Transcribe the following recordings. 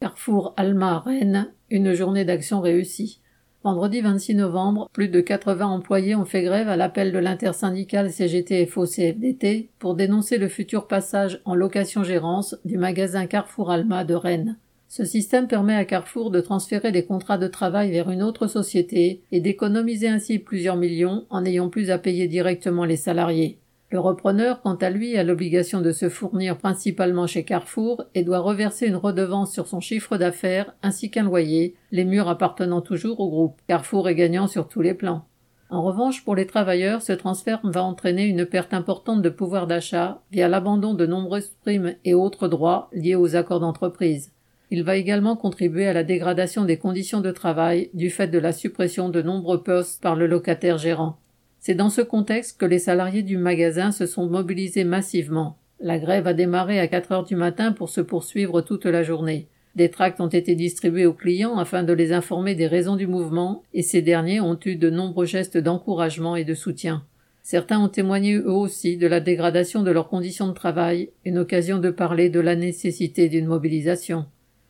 Carrefour Alma Rennes, une journée d'action réussie. Vendredi 26 novembre, plus de 80 employés ont fait grève à l'appel de l'intersyndicale CGT-FO-CFDT pour dénoncer le futur passage en location-gérance du magasin Carrefour Alma de Rennes. Ce système permet à Carrefour de transférer des contrats de travail vers une autre société et d'économiser ainsi plusieurs millions en n'ayant plus à payer directement les salariés. Le repreneur, quant à lui, a l'obligation de se fournir principalement chez Carrefour et doit reverser une redevance sur son chiffre d'affaires ainsi qu'un loyer, les murs appartenant toujours au groupe. Carrefour est gagnant sur tous les plans. En revanche, pour les travailleurs, ce transfert va entraîner une perte importante de pouvoir d'achat via l'abandon de nombreuses primes et autres droits liés aux accords d'entreprise. Il va également contribuer à la dégradation des conditions de travail du fait de la suppression de nombreux postes par le locataire gérant. C'est dans ce contexte que les salariés du magasin se sont mobilisés massivement. La grève a démarré à 4 heures du matin pour se poursuivre toute la journée. Des tracts ont été distribués aux clients afin de les informer des raisons du mouvement et ces derniers ont eu de nombreux gestes d'encouragement et de soutien. Certains ont témoigné eux aussi de la dégradation de leurs conditions de travail, une occasion de parler de la nécessité d'une mobilisation.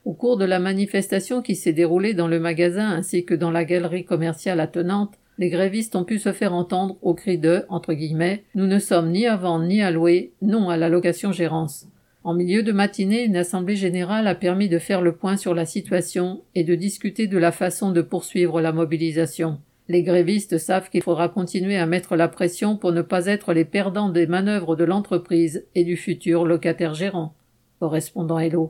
Au cours de la manifestation qui s'est déroulée dans le magasin ainsi que dans la galerie commerciale attenante, les grévistes ont pu se faire entendre au cri de entre guillemets Nous ne sommes ni à vendre ni à louer, non à la location gérance. En milieu de matinée, une assemblée générale a permis de faire le point sur la situation et de discuter de la façon de poursuivre la mobilisation. Les grévistes savent qu'il faudra continuer à mettre la pression pour ne pas être les perdants des manœuvres de l'entreprise et du futur locataire gérant. Correspondant Hello.